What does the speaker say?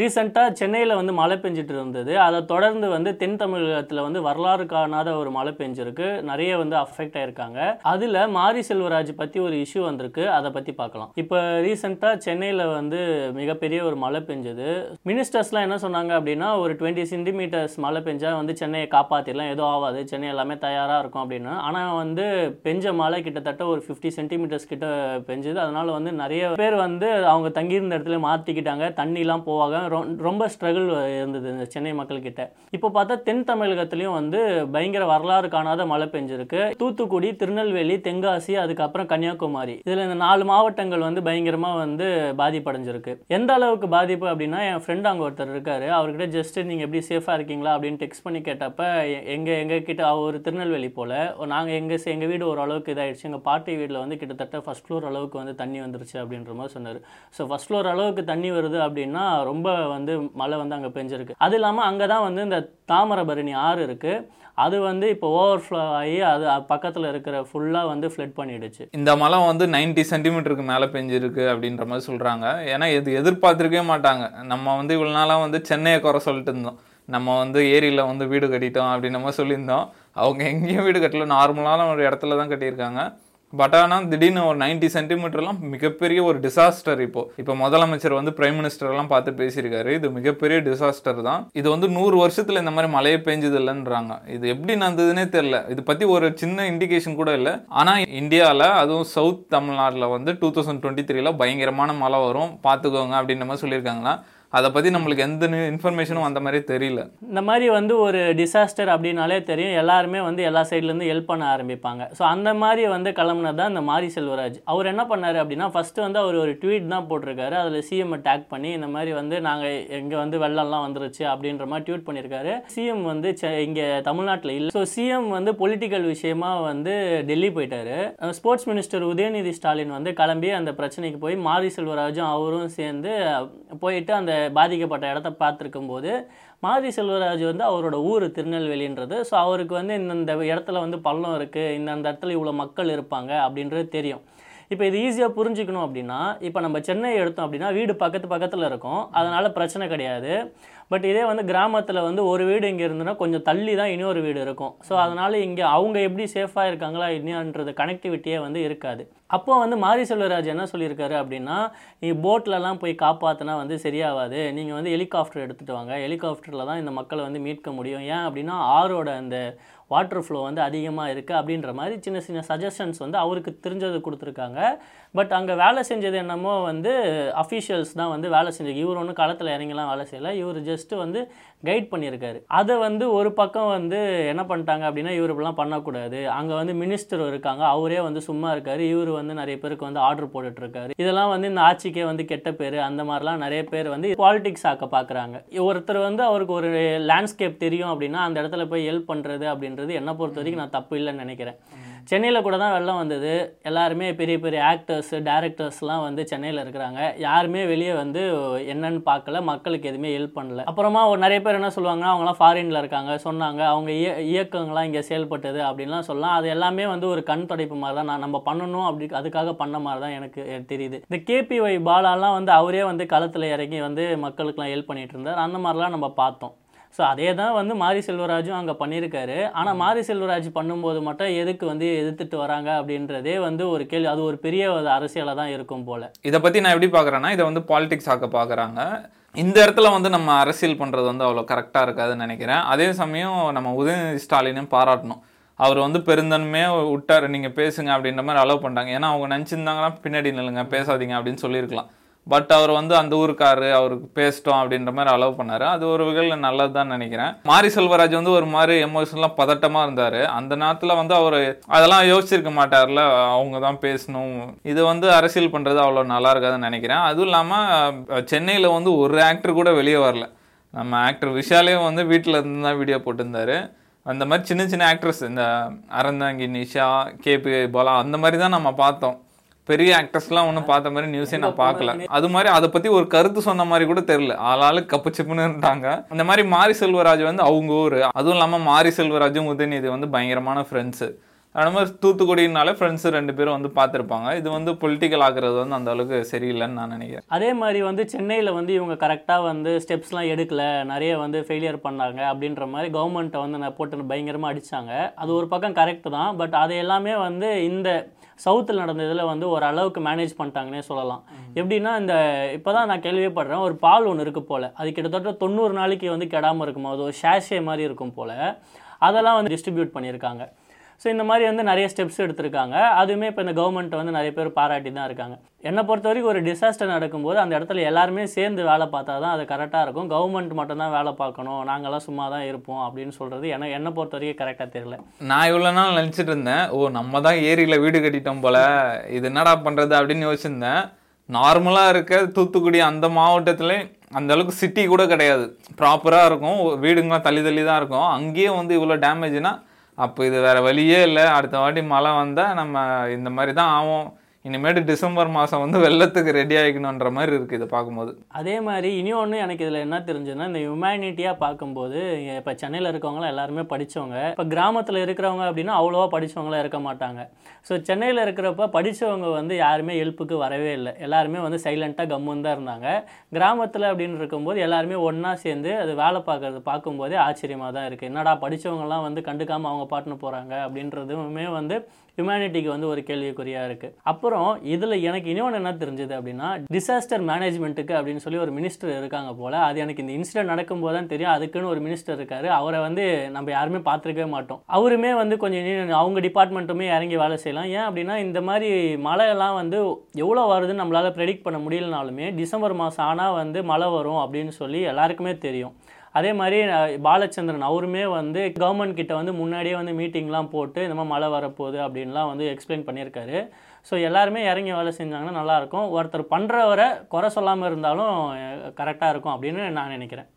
ரீசெண்டாக சென்னையில் வந்து மழை பெஞ்சிட்டு இருந்தது. அதை தொடர்ந்து வந்து தென் தமிழகத்தில் வந்து வரலாறு காணாத ஒரு மழை பெஞ்சிருக்கு. நிறைய வந்து அஃபெக்ட் ஆயிருக்காங்க. அதில் மாரி செல்வராஜ் பற்றி ஒரு இஷ்யூ வந்திருக்கு. அதை பற்றி பார்க்கலாம். இப்போ ரீசெண்டாக சென்னையில் வந்து மிகப்பெரிய ஒரு மழை பெஞ்சது. மினிஸ்டர்ஸ்லாம் என்ன சொன்னாங்க அப்படின்னா ஒரு டுவெண்ட்டி சென்டிமீட்டர்ஸ் மழை பெஞ்சால் வந்து சென்னையை காப்பாற்றிடலாம் எதுவும் ஆகாது. சென்னை எல்லாமே தயாராக இருக்கும் அப்படின்னு. ஆனால் வந்து பெஞ்ச மழை கிட்டத்தட்ட ஒரு ஃபிஃப்டி சென்டிமீட்டர்ஸ் கிட்ட பெஞ்சது. அதனால் வந்து நிறைய பேர் வந்து அவங்க தங்கியிருந்த இடத்துல மாற்றிக்கிட்டாங்க தண்ணிலாம் போவாங்க ரொம்ப ஸ்ட்ரகிள் இருந்தது இந்த சென்னை மக்கள்கிட்ட. இப்போ பார்த்தா தென் தமிழகத்துலேயும் வந்து பயங்கர வரலாறு காணாத மழை பெஞ்சிருக்கு. தூத்துக்குடி திருநெல்வேலி தென்காசி அதுக்கப்புறம் கன்னியாகுமரி. இதில் இந்த நாலு மாவட்டங்கள் வந்து பயங்கரமாக வந்து பாதிப்படைஞ்சிருக்கு. எந்த அளவுக்கு பாதிப்பு அப்படின்னா என் ஃப்ரெண்ட் அங்கே ஒருத்தர் இருக்கார். அவர்கிட்ட ஜஸ்ட் நீங்கள் எப்படி சேஃபாக இருக்கீங்களா? அப்படின்னு டெக்ஸ்ட் பண்ணி கேட்டப்ப எ- எங்கள் கிட்ட அவர் திருநெல்வேலி போல். நாங்கள் எங்கள் எங்கள் வீடு ஓரளவுக்கு இதாகிடுச்சு எங்கள் பாட்டி வீட்டில் வந்து கிட்டத்தட்ட ஃபஸ்ட் ஃப்ளோர் அளவுக்கு வந்து தண்ணி வந்துருச்சு அப்படின்ற மாதிரி சொன்னார். ஸோ ஃபஸ்ட் ஃப்ளோர் அளவுக்கு தண்ணி வருது அப்படின்னா ரொம்ப வந்து மழை வந்து அங்கே பெஞ்சிருக்கு. அது இல்லாமல் அங்கே தான் வந்து இந்த தாமிரபரணி ஆறு இருக்குது அது வந்து இப்போ ஓவர்ஃப்ளோ ஆகி அது பக்கத்தில் இருக்கிற ஃபுல்லாக வந்து ஃப்ளட் பண்ணிடுச்சு. இந்த மழை வந்து 90 சென்டிமீட்டருக்கு மேலே பெஞ்சிருக்கு அப்படின்ற மாதிரி சொல்கிறாங்க ஏன்னா இது எதிர்பார்த்துருக்கவே மாட்டாங்க. நம்ம வந்து இவ்வளோ நாளாக வந்து சென்னையை குறை சொல்லிட்டு இருந்தோம். நம்ம வந்து ஏரியில் வந்து வீடு கட்டிட்டோம் அப்படின்ற மாதிரி சொல்லியிருந்தோம். அவங்க எங்கேயும் வீடு கட்டல. நார்மலான ஒரு இடத்துல தான் கட்டியிருக்காங்க. பட் ஆனால் திடீர்னு ஒரு 90 சென்டிமீட்டர்லாம் மிகப்பெரிய ஒரு டிசாஸ்டர் இப்போ. இப்போ முதலமைச்சர் வந்து பிரைம் மினிஸ்டர்லாம் பார்த்து பேசியிருக்காரு. இது மிகப்பெரிய டிசாஸ்டர் தான். இது வந்து நூறு வருஷத்தில் இந்த மாதிரி மழையே பெஞ்சது இல்லைன்றாங்க இது எப்படி நடந்ததுன்னே தெரில இது பற்றி ஒரு சின்ன இண்டிகேஷன் கூட இல்லை. ஆனால் இந்தியாவில் அதுவும் சவுத் தமிழ்நாட்டில் வந்து டூ தௌசண்ட் டுவெண்ட்டி த்ரீல பயங்கரமான மழை வரும். பார்த்துக்கோங்க அப்படின்ற மாதிரி சொல்லியிருக்காங்கன்னா அதை பற்றி நம்மளுக்கு எந்த இன்ஃபர்மேஷனும் அந்த மாதிரி தெரியல. இந்த மாதிரி வந்து ஒரு டிசாஸ்டர் அப்படின்னாலே தெரியும். எல்லாருமே வந்து எல்லா சைட்லேருந்து ஹெல்ப் பண்ண ஆரம்பிப்பாங்க. ஸோ அந்த மாதிரி வந்து கிளம்புனது தான் இந்த மாரி செல்வராஜ். அவர் என்ன பண்ணார் அப்படின்னா ஃபஸ்ட்டு வந்து அவர் ஒரு ட்வீட் தான் போட்டிருக்காரு. அதில் சிஎம் டேக் பண்ணி இந்த மாதிரி வந்து நாங்கள் எங்கே வந்து வெள்ளம்லாம் வந்துருச்சு அப்படின்ற மாதிரி ட்வீட் பண்ணியிருக்காரு சிஎம் வந்து இங்கே தமிழ்நாட்டில் இல்லை. ஸோ சிஎம் வந்து பொலிட்டிக்கல் விஷயமா வந்து டெல்லி போயிட்டாரு. ஸ்போர்ட்ஸ் மினிஸ்டர் உதயநிதி ஸ்டாலின் வந்து கிளம்பி அந்த பிரச்சனைக்கு போய் மாரி செல்வராஜும் அவரும் சேர்ந்து போயிட்டு அந்த பாதிக்கப்பட்ட இடத்த பார்த்துருக்கும் போது மாரி செல்வராஜ் வந்து அவரோட ஊர் திருநெல்வேலின்றது. ஸோ அவருக்கு வந்து இந்தந்த இடத்துல வந்து பள்ளம் இருக்குது இந்தந்த இடத்துல இவ்வளோ மக்கள் இருப்பாங்க அப்படின்றது தெரியும். இப்போ இது ஈஸியாக புரிஞ்சுக்கணும் அப்படின்னா இப்போ நம்ம சென்னை எடுத்தோம் அப்படின்னா வீடு பக்கத்து பக்கத்தில் இருக்கும். அதனால் பிரச்சனை கிடையாது. பட் இதே வந்து கிராமத்தில் வந்து ஒரு வீடு இங்கே இருந்ததுன்னா கொஞ்சம் தள்ளி தான் இன்னொரு வீடு இருக்கும். ஸோ அதனால் இங்கே அவங்க எப்படி சேஃபாக இருக்காங்களா இல்லையான்றது கனெக்டிவிட்டியே வந்து இருக்காது. அப்போ வந்து மாரி செல்வராஜ் என்ன சொல்லியிருக்காரு அப்படின்னா நீ போட்லலாம் போய் காப்பாற்றினா வந்து சரியாகாது நீங்கள் வந்து ஹெலிகாப்டர் எடுத்துகிட்டு வாங்க. ஹெலிகாப்டரில் தான் இந்த மக்களை வந்து மீட்க முடியும். ஏன் அப்படின்னா ஆரோட அந்த வாட்டர் ஃப்ளோ வந்து அதிகமாக இருக்குது அப்படின்ற மாதிரி சின்ன சின்ன சஜஷன்ஸ் வந்து அவருக்கு தெரிஞ்சது கொடுத்துருக்காங்க. பட் அங்கே வேலை செஞ்சது என்னமோ வந்து அஃபீஷியல்ஸ் தான் வந்து வேலை செஞ்சது. இவர் ஒன்றும் களத்தில் இறங்கிலாம் வேலை செய்யலை. இவர் ஜஸ்ட்டு வந்து கைட் பண்ணியிருக்காரு. அதை வந்து ஒரு பக்கம் வந்து என்ன பண்ணிட்டாங்க அப்படின்னா இவர் இப்படிலாம் பண்ணக்கூடாது. அங்கே வந்து மினிஸ்டர் இருக்காங்க. அவரே வந்து சும்மா இருக்காரு. இவர் வந்து நிறைய பேருக்கு வந்து ஆர்டர் போட்டுட்டு இருக்காரு இதெல்லாம் வந்து இந்த ஆட்சிக்கே வந்து கெட்ட பேர். அந்த மாதிரிலாம் நிறைய பேர் வந்து பாலிடிக்ஸ் ஆக்க பார்க்குறாங்க. ஒருத்தர் வந்து அவருக்கு ஒரு லேண்ட்ஸ்கேப் தெரியும் அப்படின்னா அந்த இடத்துல போய் ஹெல்ப் பண்ணுறது அப்படின்றது என்னை பொறுத்த வரைக்கும் நான் தப்பு இல்லைன்னு நினைக்கிறேன். சென்னையில் கூட தான் வெள்ளம் வந்தது. எல்லாருமே பெரிய பெரிய ஆக்டர்ஸ் டேரக்டர்ஸ்லாம் வந்து சென்னையில் இருக்கிறாங்க. யாருமே வெளியே வந்து என்னன்னு பார்க்கல. மக்களுக்கு எதுவுமே ஹெல்ப் பண்ணல. அப்புறமா ஒரு நிறைய பேர் என்ன சொல்லுவாங்கன்னா அவங்களாம் ஃபாரினில் இருக்காங்க. சொன்னாங்க அவங்க இய இயக்கங்கள்லாம் இங்கே செயல்பட்டது அப்படின்லாம் சொல்லலாம். அது எல்லாமே வந்து ஒரு கண் தொடைப்பு மாதிரி தான். நான் நம்ம பண்ணணும் அப்படி அதுக்காக பண்ண மாதிரி தான் எனக்கு தெரியுது. இந்த கேபிஒய் பாலாலாம் வந்து அவரே வந்து களத்தில் இறங்கி வந்து மக்களுக்கெலாம் ஹெல்ப் பண்ணிகிட்டு இருந்தார். அந்த மாதிரிலாம் நம்ம பார்த்தோம். ஸோ அதே தான் வந்து மாரி செல்வராஜும் அங்கே பண்ணியிருக்காரு ஆனால் மாரி செல்வராஜ் பண்ணும்போது மட்டும் எதுக்கு வந்து எதிர்த்துட்டு வராங்க அப்படின்றதே வந்து ஒரு கேள்வி. அது ஒரு பெரிய அரசியலாக தான் இருக்கும் போல. இதை பத்தி நான் எப்படி பார்க்கறேன்னா இதை வந்து பாலிடிக்ஸ் ஆக்க பார்க்கறாங்க. இந்த இடத்துல வந்து நம்ம அரசியல் பண்றது வந்து அவ்வளோ கரெக்டாக இருக்காதுன்னு நினைக்கிறேன். அதே சமயம் நம்ம உதயநிதி ஸ்டாலினையும் பாராட்டணும். அவர் வந்து பெருந்தன்மையே விட்டாரு. நீங்க பேசுங்க அப்படின்ற மாதிரி அலோவ் பண்ணிட்டாங்க. ஏன்னா அவங்க நினச்சிருந்தாங்கன்னா பின்னாடி நில்லுங்க பேசாதீங்க அப்படின்னு சொல்லியிருக்கலாம். பட் அவர் வந்து அந்த ஊருக்காரு அவருக்கு பேசிட்டோம் அப்படின்ற மாதிரி அலோவ் பண்ணார். அது ஒரு வகையில் நல்லது தான் நினைக்கிறேன். மாரி செல்வராஜ் வந்து ஒரு மாதிரி எமோஷனலாக பதட்டமாக இருந்தார். அந்த நேரத்தில் வந்து அவர் அதெல்லாம் யோசிச்சிருக்க மாட்டார்ல. அவங்க தான் பேசணும். இது வந்து அரசியல் பண்ணுறது அவ்வளோ நல்லா இருக்காதுன்னு நினைக்கிறேன். அதுவும் இல்லாமல் சென்னையில் வந்து ஒரு ஆக்டர் கூட வெளியே வரல. நம்ம ஆக்டர் விஷாலே வந்து வீட்டில் இருந்து தான் வீடியோ போட்டிருந்தாரு. அந்த மாதிரி சின்ன சின்ன ஆக்ட்ரஸ் இந்த அறந்தாங்கி நிஷா கேபி பாலா அந்த மாதிரி தான் நம்ம பார்த்தோம். பெரிய ஆக்டர்ஸ்லாம் ஒன்றும் பார்த்த மாதிரி நியூஸே நான் பார்க்கல. அது மாதிரி அதை பற்றி ஒரு கருத்து சொன்ன மாதிரி கூட தெரியல. ஆளாளு கப்பு சிப்புன்னு இருந்தாங்க. இந்த மாதிரி மாரி செல்வராஜ் வந்து அவங்க ஊர். அதுவும் இல்லாமல் மாரி செல்வராஜும் உதயநிதி வந்து பயங்கரமான ஃப்ரெண்ட்ஸு அது மாதிரி தூத்துக்குடினாலே ஃப்ரெண்ட்ஸ் ரெண்டு பேரும் வந்து பார்த்துருப்பாங்க. இது வந்து பொலிட்டிக்கல் ஆக்குறது வந்து அந்த அளவுக்கு சரியில்லைன்னு நான் நினைக்கிறேன். அதே மாதிரி வந்து சென்னையில் வந்து இவங்க கரெக்டாக வந்து ஸ்டெப்ஸ்லாம் எடுக்கல நிறைய வந்து ஃபெயிலியர் பண்ணாங்க அப்படின்ற மாதிரி கவர்மெண்ட்டை வந்து நான் போட்டு பயங்கரமாக அடித்தாங்க அது ஒரு பக்கம் கரெக்ட் தான் பட் அது எல்லாமே வந்து இந்த சவுத்தில் நடந்ததில் வந்து ஒரு அளவுக்கு மேனேஜ் பண்ணிட்டாங்கன்னே சொல்லலாம். எப்படின்னா இந்த இப்போ தான் நான் கேள்விப்படுறேன் ஒரு பால் ஒன்று இருக்குது போல் அது கிட்டத்தட்ட தொண்ணூறு நாளைக்கு வந்து கெடாமல் இருக்குமா? அது ஒரு ஷேஷே மாதிரி இருக்கும் போல். அதெல்லாம் வந்து டிஸ்ட்ரிபியூட் பண்ணியிருக்காங்க. ஸோ இந்த மாதிரி வந்து நிறைய ஸ்டெப்ஸ் எடுத்திருக்காங்க. அதுவுமே இப்போ இந்த கவர்மெண்ட்டை வந்து நிறைய பேர் பாராட்டி தான் இருக்காங்க. என்னை பொறுத்த வரைக்கும் ஒரு டிசாஸ்டர் நடக்கும்போது அந்த இடத்துல எல்லாருமே சேர்ந்து வேலை பார்த்தா தான் அது கரெக்டாக இருக்கும். கவர்மெண்ட் மட்டும்தான் வேலை பார்க்கணும். நாங்கள்லாம் சும்மா தான் இருப்போம் அப்படின்னு சொல்கிறது என்ன என்னை பொறுத்த வரைக்கும் கரெக்டாக தெரியல. நான் இவ்வளோ நாள் நினச்சிட்டு இருந்தேன் ஓ நம்ம தான் ஏரியில் வீடு கட்டிட்டோம் போல். இது என்னடா பண்ணுறது அப்படின்னு யோசிச்சிருந்தேன். நார்மலாக இருக்க தூத்துக்குடி அந்த மாவட்டத்தில் அந்த அளவுக்கு சிட்டி கூட கிடையாது. ப்ராப்பராக இருக்கும். வீடுங்களாம் தள்ளி தள்ளி தான் இருக்கும். அங்கேயே வந்து இவ்வளோ டேமேஜ்னால் அப்போ இது வேறு வழியே இல்லை. அடுத்த வாட்டி மழை வந்தால் நம்ம இந்த மாதிரி தான் ஆகும் இனிமேட்டு டிசம்பர் மாதம் வந்து வெள்ளத்துக்கு ரெடி ஆகிக்கணுன்ற மாதிரி இருக்குது இதை பார்க்கும்போது. அதே மாதிரி இனி ஒன்று எனக்கு இதில் என்ன தெரிஞ்சதுன்னா இந்த ஹியூமனிட்டியாக பார்க்கும்போது இப்போ சென்னையில் இருக்கவங்களாம் எல்லாருமே படித்தவங்க இப்போ கிராமத்தில் இருக்கிறவங்க அப்படின்னா அவ்வளோவா படித்தவங்களாம் இருக்க மாட்டாங்க. ஸோ சென்னையில் இருக்கிறப்ப படித்தவங்க வந்து யாருமே ஹெல்ப்புக்கு வரவே இல்லை. எல்லாருமே வந்து சைலண்ட்டாக கம்முன்னு தான் இருந்தாங்க. கிராமத்தில் அப்படின்னு இருக்கும்போது எல்லாருமே ஒன்றா சேர்ந்து அது வேலை பார்க்கறது பார்க்கும்போதே ஆச்சரியமாக தான் இருக்குது என்னடா படித்தவங்கலாம் வந்து கண்டுக்காமல் அவங்க பாட்டுன்னு போகிறாங்க அப்படின்றதுமே வந்து ஹியூமனிட்டிக்கு வந்து ஒரு கேள்விக்குறியாக இருக்குது அப்புறம் இதில் எனக்கு இன்னொன்று என்ன தெரிஞ்சது அப்படின்னா டிசாஸ்டர் மேனேஜ்மெண்ட்டுக்கு அப்படின்னு சொல்லி ஒரு மினிஸ்டர் இருக்காங்க போல் அது எனக்கு இந்த இன்சிடென்ட் நடக்கும்போது தான் தெரியும். அதுக்குன்னு ஒரு மினிஸ்டர் இருக்காரு. அவரை வந்து நம்ம யாருமே பார்த்துருக்கவே மாட்டோம். அவருமே வந்து கொஞ்சம் அவங்க டிபார்ட்மெண்ட்டுமே இறங்கி வேலை செய்யலாம். ஏன் அப்படின்னா இந்த மாதிரி மழையெல்லாம் வந்து எவ்வளோ வருதுன்னு நம்மளால் ப்ரெடிக்ட் பண்ண முடியலனாலுமே டிசம்பர் மாதம் ஆனால் வந்து மழை வரும் அப்படின்னு சொல்லி எல்லாருக்குமே தெரியும். அதே மாதிரி பாலச்சந்திரன் அவருமே வந்து கவர்மெண்ட் கிட்ட வந்து முன்னாடியே வந்து மீட்டிங்லாம் போட்டு இந்த மாதிரி மழை வரப்போகுது அப்படின்லாம் வந்து எக்ஸ்பிளைன் பண்ணியிருக்காரு. ஸோ எல்லாருமே இறங்கி வேலை செஞ்சாங்கன்னா நல்லாயிருக்கும். ஒருத்தர் பண்ணுறவரை குறை சொல்லாமல் இருந்தாலும் கரெக்டாக இருக்கும் அப்படின்னு நான் நினைக்கிறேன்.